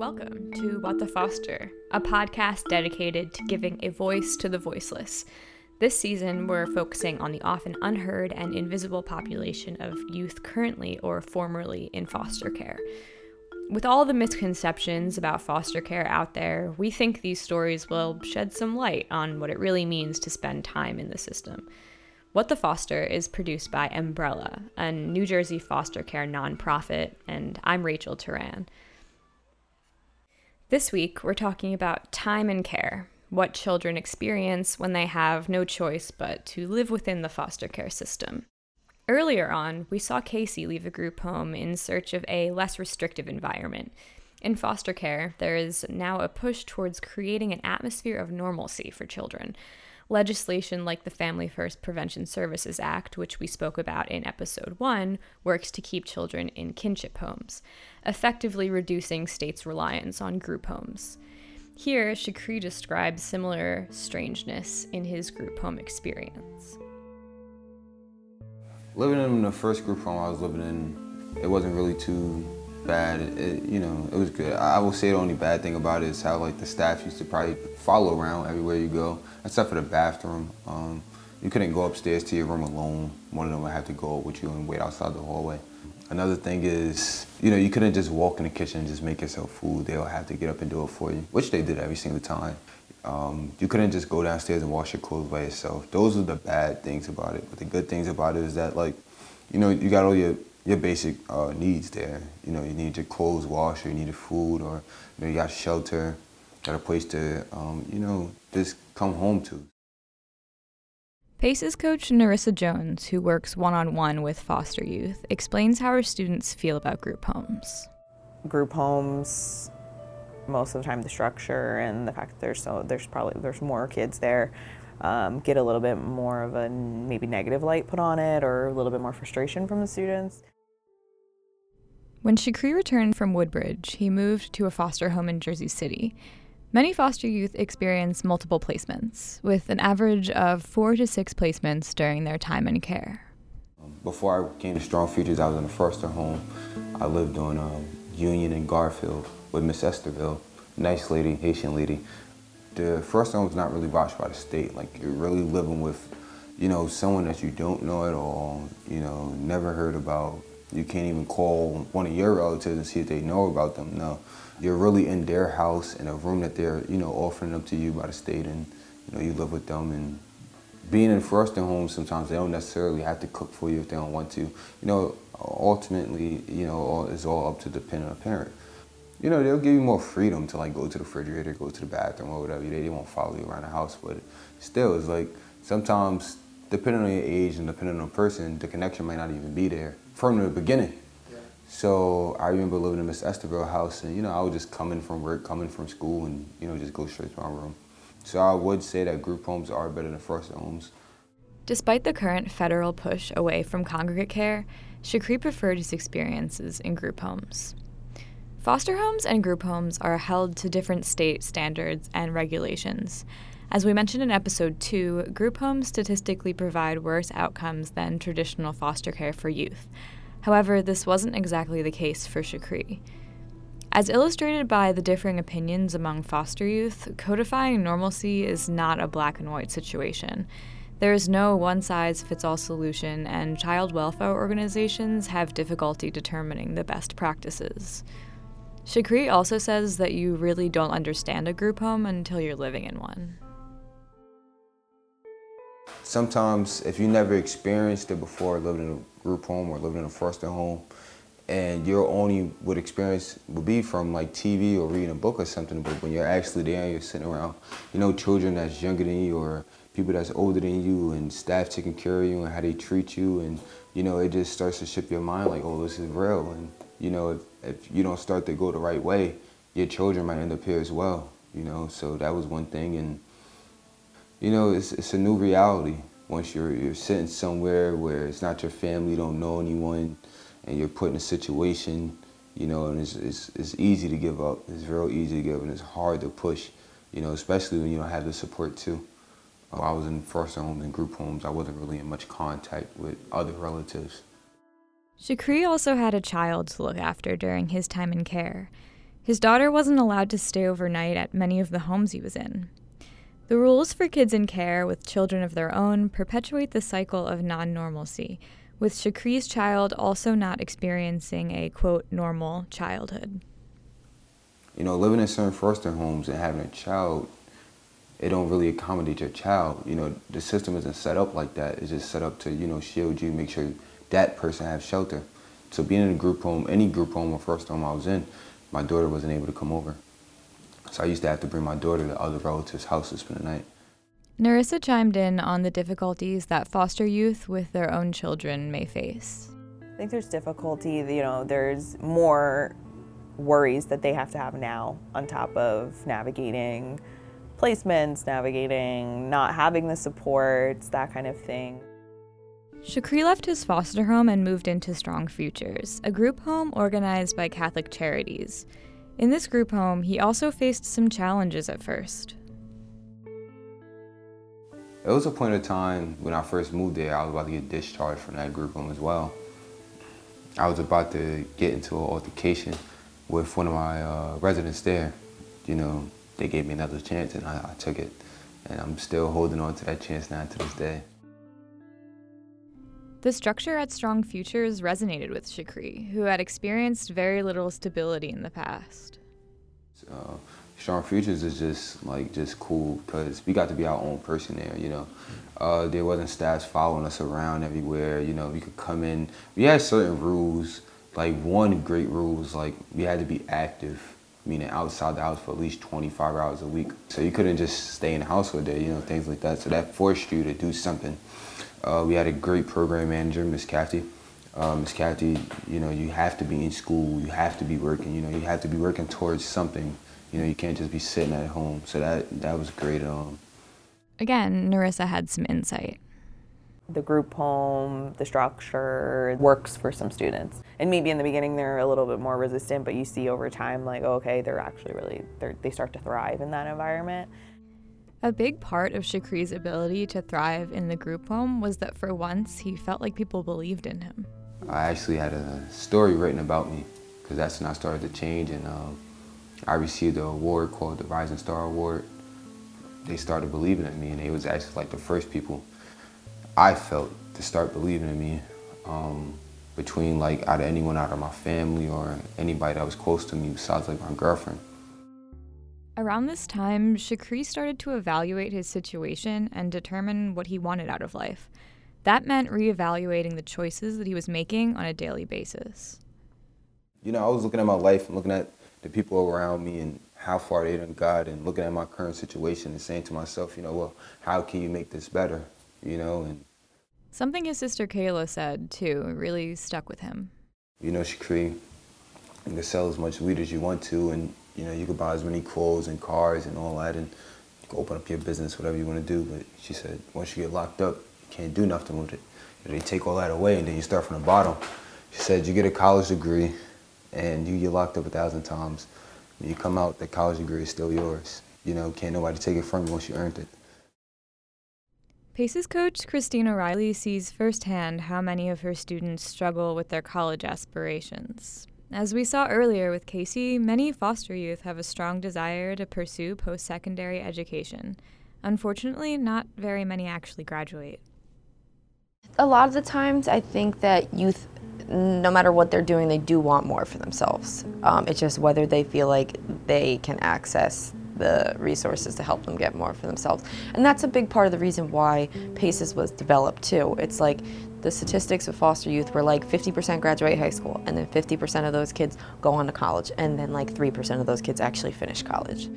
Welcome to What the Foster, a podcast dedicated to giving a voice to the voiceless. This season, we're focusing on the often unheard and invisible population of youth currently or formerly in foster care. With all the misconceptions about foster care out there, we think these stories will shed some light on what it really means to spend time in the system. What the Foster is produced by Embrella, a New Jersey foster care nonprofit, and I'm Rachel Turan. This week, we're talking about time and care, what children experience when they have no choice but to live within the foster care system. Earlier on, we saw Casey leave a group home in search of a less restrictive environment. In foster care, there is now a push towards creating an atmosphere of normalcy for children, Legislation like the Family First Prevention Services Act, which we spoke about in episode 1, works to keep children in kinship homes, effectively reducing states' reliance on group homes. Here, Shakri describes similar strangeness in his group home experience. Living in the first group home I was living in, it wasn't really too bad. It, you know, it was good. I will say the only bad thing about it is how like the staff used to probably follow around everywhere you go, except for the bathroom. Um, you couldn't go upstairs to your room alone. One of them would have to go with you and wait outside the hallway. Another thing is, you know, you couldn't just walk in the kitchen and just make yourself food. They'll have to get up and do it for you, which they did every single time. Um, you couldn't just go downstairs and wash your clothes by yourself. Those are the bad things about it. But the good things about it is that, like, you know, you got all your your basic uh, needs there. You know, you need your clothes washed, or you need your food, or you, know, you got shelter, got a place to, um, you know, just come home to. PACES coach Narissa Jones, who works one on one with foster youth, explains how her students feel about group homes. Group homes, most of the time, the structure and the fact that there's so there's probably there's more kids there um, get a little bit more of a maybe negative light put on it or a little bit more frustration from the students. When Shakri returned from Woodbridge, he moved to a foster home in Jersey City. Many foster youth experience multiple placements, with an average of four to six placements during their time in care. Before I came to Strong Futures, I was in a foster home. I lived on um, Union and Garfield with Miss Esterville, nice lady, Haitian lady the first one was not really watched by the state. Like you're really living with, you know, someone that you don't know at all, you know, never heard about. You can't even call one of your relatives and see if they know about them. No, you're really in their house in a room that they're, you know, offering up to you by the state, and you know, you live with them. And being in foster homes, sometimes they don't necessarily have to cook for you if they don't want to. You know, ultimately, you know, it's all up to the parent you know, they'll give you more freedom to like go to the refrigerator, go to the bathroom or whatever. They, they won't follow you around the house, but still, it's like sometimes, depending on your age and depending on the person, the connection might not even be there from the beginning. Yeah. So I remember living in Miss Esterville house, and you know, I would just come in from work, coming from school, and you know, just go straight to my room. So I would say that group homes are better than foster homes. Despite the current federal push away from congregate care, Shakri preferred his experiences in group homes. Foster homes and group homes are held to different state standards and regulations. As we mentioned in episode 2, group homes statistically provide worse outcomes than traditional foster care for youth. However, this wasn't exactly the case for Shakri. As illustrated by the differing opinions among foster youth, codifying normalcy is not a black and white situation. There is no one size fits all solution, and child welfare organizations have difficulty determining the best practices. Shakri also says that you really don't understand a group home until you're living in one. Sometimes, if you never experienced it before, living in a group home or living in a foster home, and your only would experience would be from like TV or reading a book or something, but when you're actually there and you're sitting around, you know, children that's younger than you or people that's older than you and staff taking care of you and how they treat you and, you know, it just starts to shift your mind like, oh, this is real. And, you know, if, if you don't start to go the right way, your children might end up here as well. You know, so that was one thing, and you know, it's it's a new reality once you're you're sitting somewhere where it's not your family, you don't know anyone, and you're put in a situation, you know, and it's it's it's easy to give up. It's real easy to give, up, and it's hard to push, you know, especially when you don't have the support too. While I was in foster homes and group homes, I wasn't really in much contact with other relatives. Shakri also had a child to look after during his time in care. His daughter wasn't allowed to stay overnight at many of the homes he was in. The rules for kids in care with children of their own perpetuate the cycle of non normalcy, with Shakri's child also not experiencing a quote normal childhood. You know, living in certain foster homes and having a child, it don't really accommodate your child. You know, the system isn't set up like that. It's just set up to, you know, shield you, make sure that person have shelter. So being in a group home, any group home or first home I was in, my daughter wasn't able to come over. So I used to have to bring my daughter to other relatives' houses for the night. Narissa chimed in on the difficulties that foster youth with their own children may face. I think there's difficulty, you know, there's more worries that they have to have now on top of navigating placements, navigating not having the supports, that kind of thing. Shakri left his foster home and moved into Strong Futures, a group home organized by Catholic Charities. In this group home, he also faced some challenges at first. It was a point of time when I first moved there, I was about to get discharged from that group home as well. I was about to get into an altercation with one of my uh, residents there. You know, they gave me another chance and I, I took it. And I'm still holding on to that chance now to this day. The structure at Strong Futures resonated with Shakri, who had experienced very little stability in the past. Strong Futures is just like just cool because we got to be our own person there. You know, uh, there wasn't staffs following us around everywhere. You know, we could come in. We had certain rules. Like one great rule was like we had to be active, meaning outside the house for at least 25 hours a week. So you couldn't just stay in the house all day. You know, things like that. So that forced you to do something. Uh, we had a great program manager, Miss Kathy. Uh, Miss Kathy, you know, you have to be in school, you have to be working, you know, you have to be working towards something. You know, you can't just be sitting at home. So that that was great. Um, Again, Narissa had some insight. The group home, the structure works for some students. And maybe in the beginning they're a little bit more resistant, but you see over time, like, oh, okay, they're actually really, they're, they start to thrive in that environment. A big part of Shakri's ability to thrive in the group home was that for once he felt like people believed in him. I actually had a story written about me because that's when I started to change and um, I received an award called the Rising Star Award. They started believing in me and they was actually like the first people I felt to start believing in me um, between like out of anyone out of my family or anybody that was close to me besides like my girlfriend. Around this time, Shakri started to evaluate his situation and determine what he wanted out of life. That meant reevaluating the choices that he was making on a daily basis. You know, I was looking at my life and looking at the people around me and how far they done got and looking at my current situation and saying to myself, you know, well, how can you make this better? You know, and something his sister Kayla said too really stuck with him. You know, Shakri, you can sell as much weed as you want to and you know, you could buy as many clothes and cars and all that, and you open up your business, whatever you want to do. But she said, once you get locked up, you can't do nothing with it. They take all that away, and then you start from the bottom. She said, you get a college degree, and you get locked up a thousand times. When you come out, the college degree is still yours. You know, can't nobody take it from you once you earned it. PACES coach, Christina Riley, sees firsthand how many of her students struggle with their college aspirations. As we saw earlier with Casey, many foster youth have a strong desire to pursue post secondary education. Unfortunately, not very many actually graduate. A lot of the times, I think that youth, no matter what they're doing, they do want more for themselves. Um, it's just whether they feel like they can access the resources to help them get more for themselves. And that's a big part of the reason why PACES was developed too. It's like the statistics of foster youth were like 50% graduate high school, and then 50% of those kids go on to college, and then like 3% of those kids actually finish college.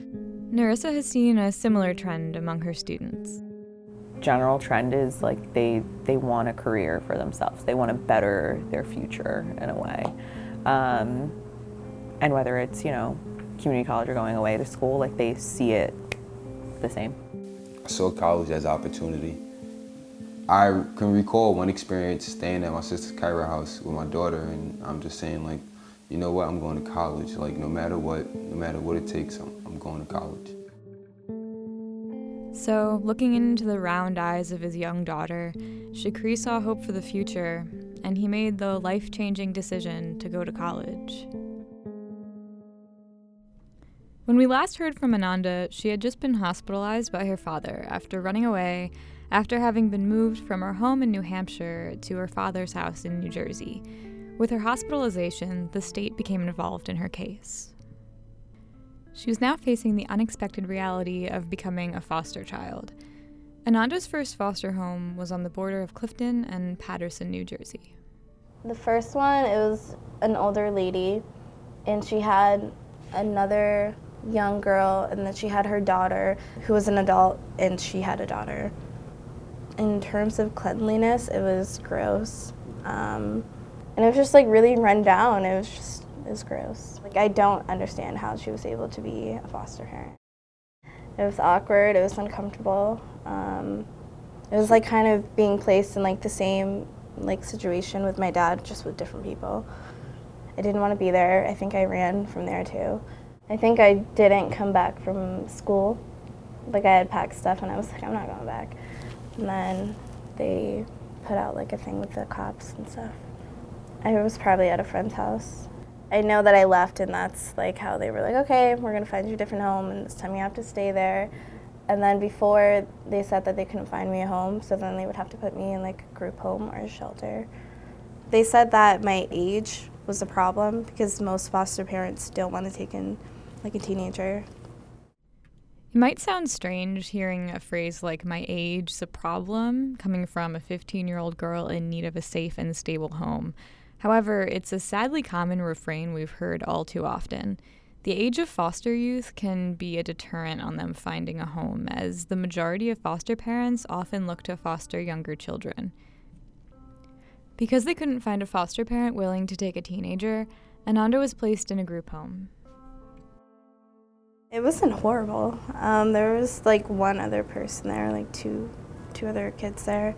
Narissa has seen a similar trend among her students. General trend is like they they want a career for themselves. They want to better their future in a way, um, and whether it's you know community college or going away to school, like they see it the same. I saw college as opportunity I can recall one experience staying at my sister's Kyra house with my daughter, and I'm just saying, like, you know what, I'm going to college. Like, no matter what, no matter what it takes, I'm, I'm going to college. So, looking into the round eyes of his young daughter, Shakri saw hope for the future, and he made the life changing decision to go to college. When we last heard from Ananda, she had just been hospitalized by her father after running away after having been moved from her home in New Hampshire to her father's house in New Jersey. With her hospitalization, the state became involved in her case. She was now facing the unexpected reality of becoming a foster child. Ananda's first foster home was on the border of Clifton and Paterson, New Jersey. The first one, it was an older lady, and she had another young girl, and then she had her daughter, who was an adult, and she had a daughter. In terms of cleanliness, it was gross. Um, and it was just like really run down. It was just, it was gross. Like, I don't understand how she was able to be a foster parent. It was awkward, it was uncomfortable. Um, it was like kind of being placed in like the same like situation with my dad, just with different people. I didn't want to be there. I think I ran from there too. I think I didn't come back from school. Like I had packed stuff and I was like, I'm not going back. And then they put out like a thing with the cops and stuff. I was probably at a friend's house. I know that I left and that's like how they were like, okay, we're gonna find you a different home and this time you have to stay there. And then before they said that they couldn't find me a home, so then they would have to put me in like a group home or a shelter. They said that my age was a problem because most foster parents don't want to take in like a teenager. It might sound strange hearing a phrase like my age's a problem coming from a 15 year old girl in need of a safe and stable home. However, it's a sadly common refrain we've heard all too often. The age of foster youth can be a deterrent on them finding a home, as the majority of foster parents often look to foster younger children. Because they couldn't find a foster parent willing to take a teenager, Ananda was placed in a group home. It wasn't horrible. Um, there was like one other person there, like two, two other kids there,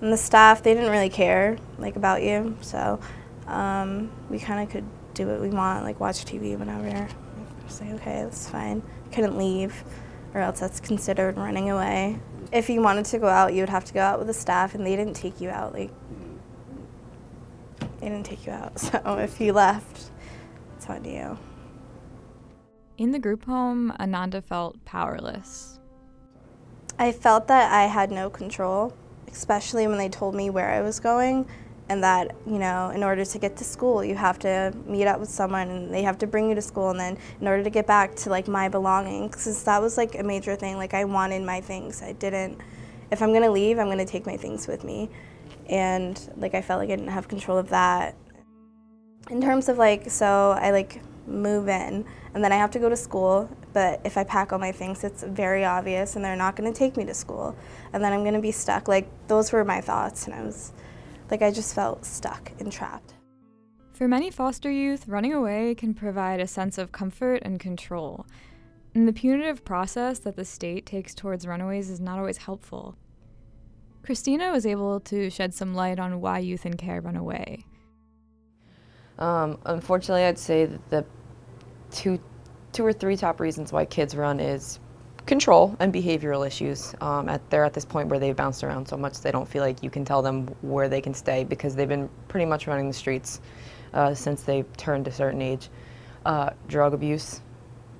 and the staff they didn't really care like about you, so um, we kind of could do what we want, like watch TV whenever. Like okay, that's fine. Couldn't leave, or else that's considered running away. If you wanted to go out, you would have to go out with the staff, and they didn't take you out. Like they didn't take you out. So if you left, it's on you. In the group home, Ananda felt powerless. I felt that I had no control, especially when they told me where I was going and that, you know, in order to get to school, you have to meet up with someone and they have to bring you to school and then in order to get back to like my belongings cuz that was like a major thing, like I wanted my things. I didn't if I'm going to leave, I'm going to take my things with me. And like I felt like I didn't have control of that. In terms of like so I like move in and then I have to go to school. But if I pack all my things, it's very obvious, and they're not going to take me to school. And then I'm going to be stuck. Like, those were my thoughts, and I was like, I just felt stuck and trapped. For many foster youth, running away can provide a sense of comfort and control. And the punitive process that the state takes towards runaways is not always helpful. Christina was able to shed some light on why youth in care run away. Um, unfortunately, I'd say that the two, two or three top reasons why kids run is control and behavioral issues. Um, at, they're at this point where they've bounced around so much they don't feel like you can tell them where they can stay because they've been pretty much running the streets uh, since they turned a certain age. Uh, drug abuse,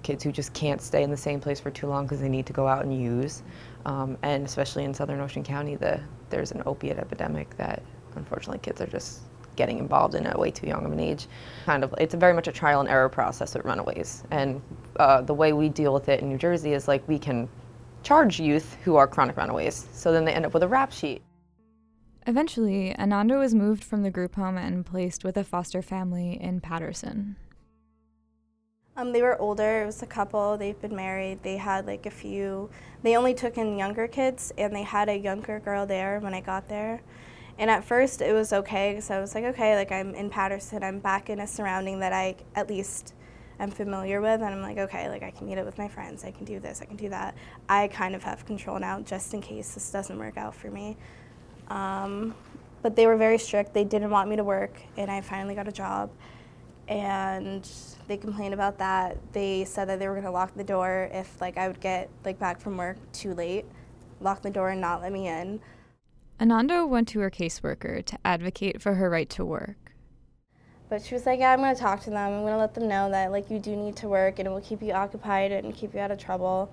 kids who just can't stay in the same place for too long because they need to go out and use. Um, and especially in Southern Ocean County, the, there's an opiate epidemic that unfortunately kids are just getting involved in at way too young of an age. Kind of, it's very much a trial and error process with runaways. And uh, the way we deal with it in New Jersey is like we can charge youth who are chronic runaways. So then they end up with a rap sheet. Eventually, Ananda was moved from the group home and placed with a foster family in Paterson. Um, they were older. It was a couple. They've been married. They had like a few. They only took in younger kids, and they had a younger girl there when I got there. And at first it was okay because I was like, okay, like I'm in Paterson, I'm back in a surrounding that I at least am familiar with, and I'm like, okay, like I can meet up with my friends, I can do this, I can do that. I kind of have control now just in case this doesn't work out for me. Um, but they were very strict. They didn't want me to work, and I finally got a job. and they complained about that. They said that they were going to lock the door if like I would get like back from work too late, lock the door and not let me in. Ananda went to her caseworker to advocate for her right to work. But she was like, "Yeah, I'm going to talk to them. I'm going to let them know that like you do need to work and it will keep you occupied and keep you out of trouble."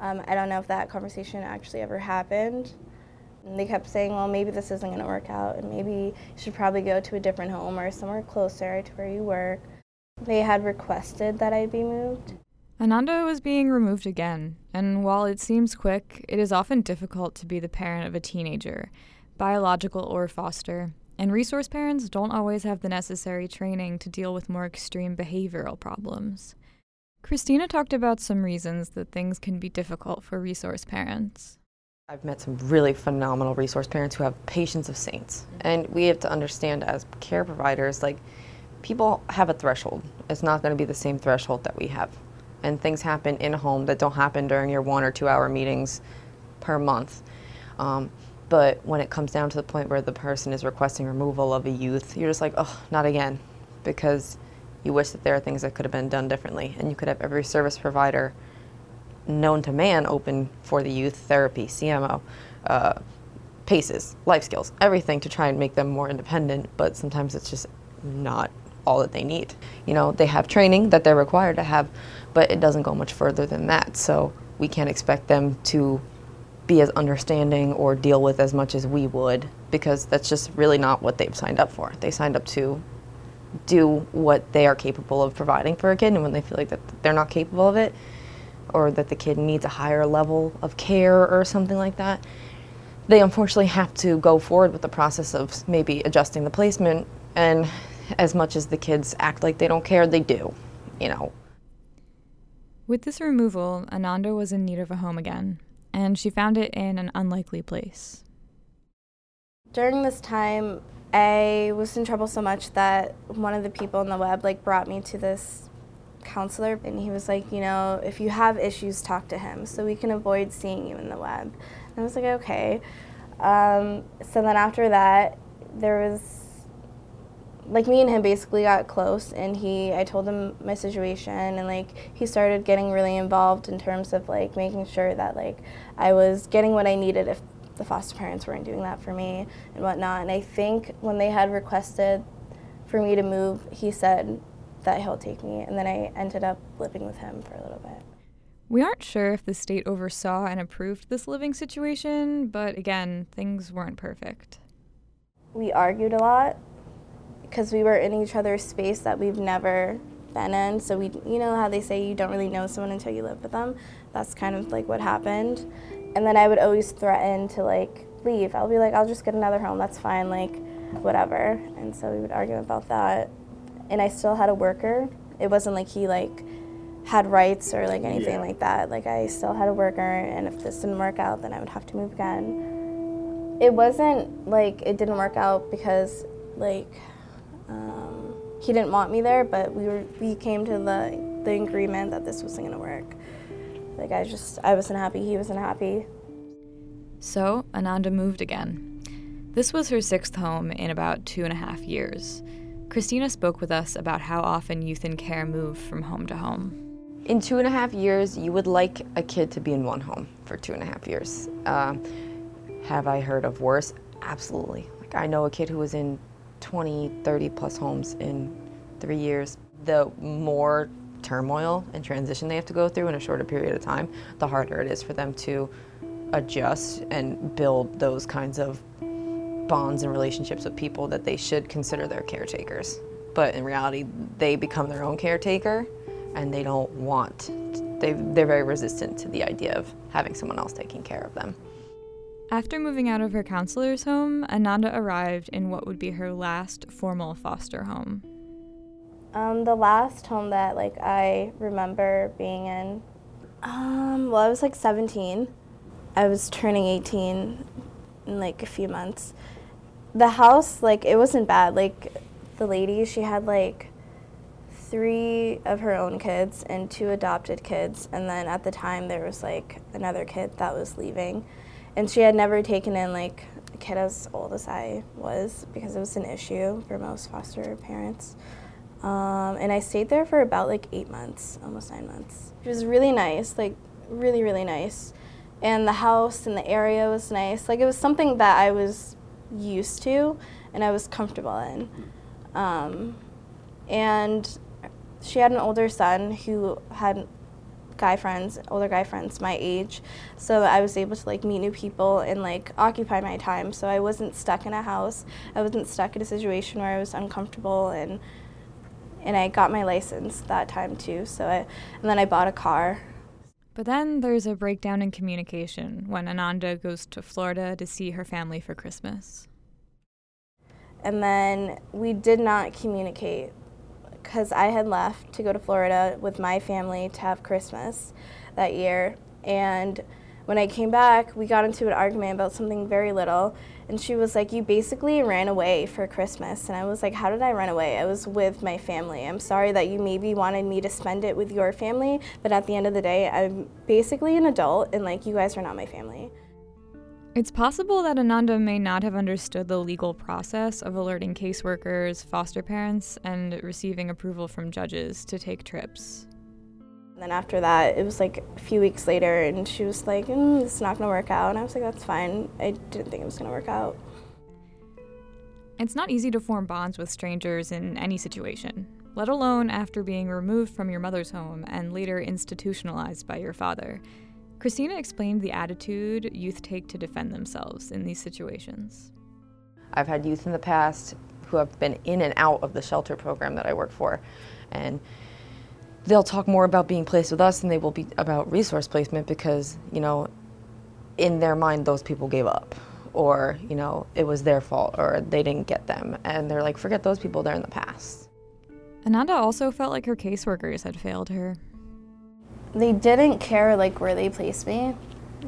Um, I don't know if that conversation actually ever happened. And they kept saying, well, maybe this isn't going to work out, and maybe you should probably go to a different home or somewhere closer to where you work. They had requested that I be moved. Ananda was being removed again, and while it seems quick, it is often difficult to be the parent of a teenager, biological or foster, and resource parents don't always have the necessary training to deal with more extreme behavioral problems. Christina talked about some reasons that things can be difficult for resource parents. I've met some really phenomenal resource parents who have patience of saints. Mm-hmm. And we have to understand as care providers, like, people have a threshold. It's not going to be the same threshold that we have. And things happen in home that don't happen during your one or two hour meetings per month. Um, but when it comes down to the point where the person is requesting removal of a youth, you're just like, oh, not again. Because you wish that there are things that could have been done differently. And you could have every service provider known to man open for the youth therapy, CMO, uh, PACES, life skills, everything to try and make them more independent. But sometimes it's just not all that they need. You know, they have training that they're required to have, but it doesn't go much further than that. So we can't expect them to be as understanding or deal with as much as we would because that's just really not what they've signed up for. They signed up to do what they are capable of providing for a kid, and when they feel like that they're not capable of it, or that the kid needs a higher level of care or something like that, they unfortunately have to go forward with the process of maybe adjusting the placement. And as much as the kids act like they don't care, they do, you know. With this removal, Ananda was in need of a home again, and she found it in an unlikely place. During this time, I was in trouble so much that one of the people on the web like brought me to this counselor and he was like, you know, if you have issues, talk to him so we can avoid seeing you in the web. And I was like, okay. Um, so then after that, there was like me and him basically got close and he I told him my situation and like he started getting really involved in terms of like making sure that like I was getting what I needed if the foster parents weren't doing that for me and whatnot. And I think when they had requested for me to move, he said that he'll take me. And then I ended up living with him for a little bit. We aren't sure if the state oversaw and approved this living situation, but again, things weren't perfect. We argued a lot because we were in each other's space that we've never been in. So we, you know how they say you don't really know someone until you live with them. That's kind of like what happened and then I would always threaten to like leave. I'll be like, I'll just get another home. That's fine. Like, whatever. And so we would argue about that. And I still had a worker. It wasn't like he like had rights or like anything yeah. like that. Like I still had a worker, and if this didn't work out, then I would have to move again. It wasn't like it didn't work out because like um, he didn't want me there, but we were we came to the the agreement that this wasn't gonna work. Like I just I wasn't happy, he wasn't happy. So Ananda moved again. This was her sixth home in about two and a half years. Christina spoke with us about how often youth in care move from home to home. In two and a half years, you would like a kid to be in one home for two and a half years. Uh, have I heard of worse? Absolutely. Like I know a kid who was in 20, 30 plus homes in three years. The more turmoil and transition they have to go through in a shorter period of time, the harder it is for them to adjust and build those kinds of bonds and relationships with people that they should consider their caretakers. But in reality, they become their own caretaker and they don't want, they, they're very resistant to the idea of having someone else taking care of them. After moving out of her counselor's home, Ananda arrived in what would be her last formal foster home. Um, the last home that like I remember being in, um, well, I was like 17. I was turning 18 in like a few months. The house, like, it wasn't bad. Like, the lady, she had like three of her own kids and two adopted kids. And then at the time, there was like another kid that was leaving. And she had never taken in like a kid as old as I was because it was an issue for most foster parents. Um, and I stayed there for about like eight months, almost nine months. It was really nice, like really, really nice. And the house and the area was nice. Like it was something that I was used to and I was comfortable in. Um, and she had an older son who had guy friends, older guy friends my age. So I was able to like meet new people and like occupy my time. So I wasn't stuck in a house. I wasn't stuck in a situation where I was uncomfortable and and I got my license that time too. So I and then I bought a car. But then there's a breakdown in communication when Ananda goes to Florida to see her family for Christmas. And then we did not communicate because I had left to go to Florida with my family to have Christmas that year. And when I came back, we got into an argument about something very little. And she was like, You basically ran away for Christmas. And I was like, How did I run away? I was with my family. I'm sorry that you maybe wanted me to spend it with your family, but at the end of the day, I'm basically an adult and like, you guys are not my family. It's possible that Ananda may not have understood the legal process of alerting caseworkers, foster parents, and receiving approval from judges to take trips. And then after that, it was like a few weeks later, and she was like, mm, "This is not gonna work out." And I was like, "That's fine." I didn't think it was gonna work out. It's not easy to form bonds with strangers in any situation, let alone after being removed from your mother's home and later institutionalized by your father. Christina explained the attitude youth take to defend themselves in these situations. I've had youth in the past who have been in and out of the shelter program that I work for, and they'll talk more about being placed with us than they will be about resource placement because, you know, in their mind, those people gave up, or, you know, it was their fault, or they didn't get them. And they're like, forget those people, they're in the past. Ananda also felt like her caseworkers had failed her they didn't care like where they placed me.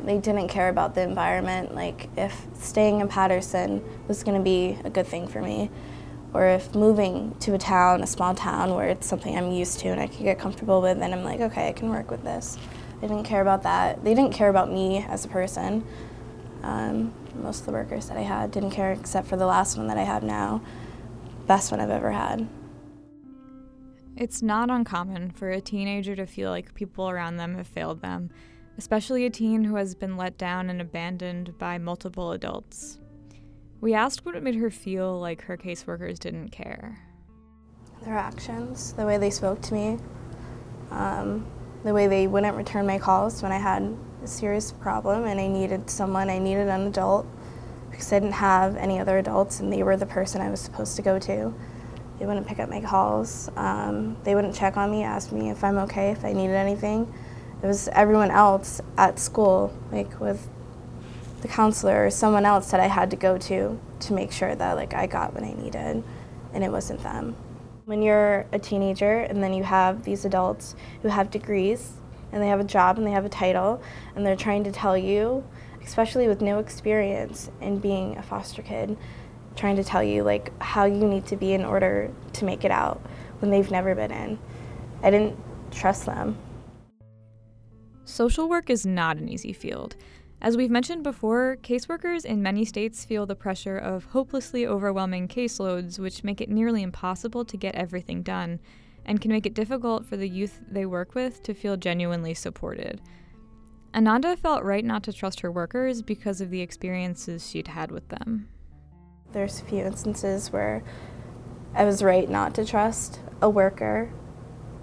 They didn't care about the environment, like if staying in Paterson was going to be a good thing for me, or if moving to a town, a small town where it's something I'm used to and I can get comfortable with, then I'm like, okay, I can work with this. They didn't care about that. They didn't care about me as a person. Um, most of the workers that I had didn't care except for the last one that I have now. Best one I've ever had. It's not uncommon for a teenager to feel like people around them have failed them, especially a teen who has been let down and abandoned by multiple adults. We asked what it made her feel like her caseworkers didn't care. Their actions, the way they spoke to me, um, the way they wouldn't return my calls when I had a serious problem and I needed someone, I needed an adult because I didn't have any other adults and they were the person I was supposed to go to. They wouldn't pick up my calls. Um, they wouldn't check on me, ask me if I'm okay, if I needed anything. It was everyone else at school, like with the counselor or someone else that I had to go to to make sure that like I got what I needed, and it wasn't them. When you're a teenager and then you have these adults who have degrees and they have a job and they have a title and they're trying to tell you, especially with no experience in being a foster kid, trying to tell you like how you need to be in order to make it out when they've never been in. I didn't trust them. Social work is not an easy field. As we've mentioned before, caseworkers in many states feel the pressure of hopelessly overwhelming caseloads, which make it nearly impossible to get everything done and can make it difficult for the youth they work with to feel genuinely supported. Ananda felt right not to trust her workers because of the experiences she'd had with them. There's a few instances where I was right not to trust a worker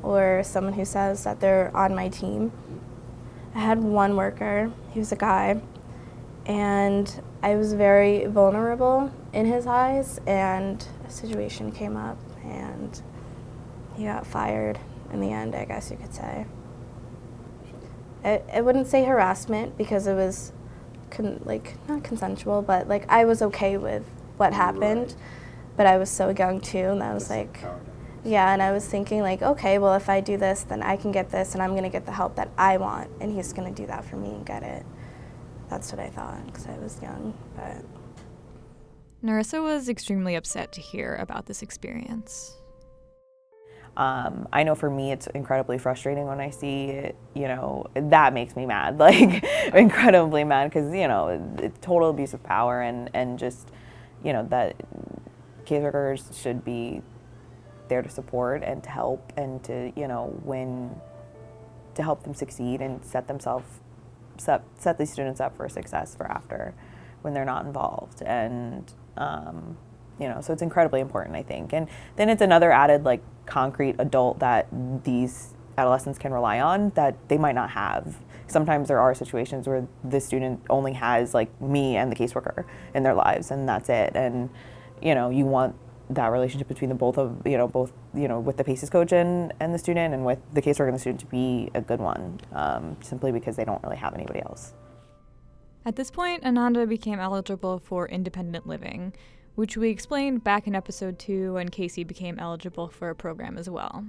or someone who says that they're on my team. I had one worker, he was a guy, and I was very vulnerable in his eyes, and a situation came up, and he got fired in the end, I guess you could say. I, I wouldn't say harassment because it was con- like not consensual, but like I was okay with what happened. But I was so young too, and I was like, yeah, and I was thinking like, okay, well if I do this, then I can get this, and I'm gonna get the help that I want, and he's gonna do that for me and get it. That's what I thought because I was young, but. Narissa was extremely upset to hear about this experience. Um, I know for me, it's incredibly frustrating when I see, it. you know, that makes me mad, like incredibly mad because, you know, it's total abuse of power and, and just you know that caseworkers should be there to support and to help and to you know when to help them succeed and set themselves set, set these students up for success for after when they're not involved. And um, you know so it's incredibly important i think. And then it's another added like concrete adult that these adolescents can rely on that they might not have. Sometimes there are situations where the student only has like me and the caseworker in their lives and that's it. And you know you want that relationship between the both of you know both you know with the PACES coach and, and the student and with the caseworker and the student to be a good one um, simply because they don't really have anybody else. At this point ananda became eligible for independent living which we explained back in episode 2 when casey became eligible for a program as well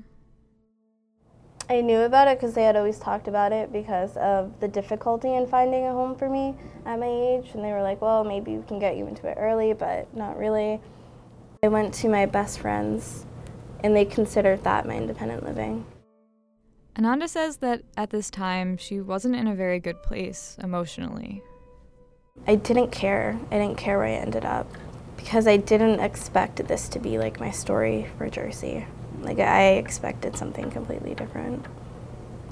I knew about it because they had always talked about it because of the difficulty in finding a home for me at my age. And they were like, well, maybe we can get you into it early, but not really. I went to my best friends, and they considered that my independent living. Ananda says that at this time, she wasn't in a very good place emotionally. I didn't care. I didn't care where I ended up because I didn't expect this to be like my story for Jersey. Like I expected something completely different.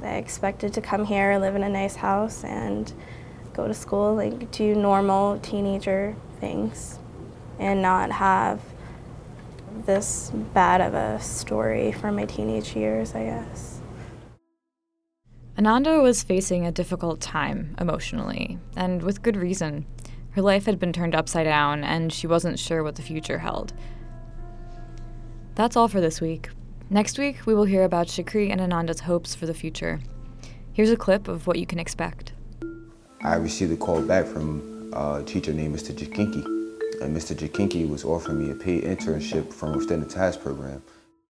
I expected to come here, live in a nice house, and go to school, like do normal teenager things, and not have this bad of a story from my teenage years, I guess. Ananda was facing a difficult time emotionally, and with good reason. Her life had been turned upside down, and she wasn't sure what the future held. That's all for this week. Next week, we will hear about Shakri and Ananda's hopes for the future. Here's a clip of what you can expect. I received a call back from a teacher named Mr. Jakinki. And Mr. Jakinki was offering me a paid internship from within the TAS program.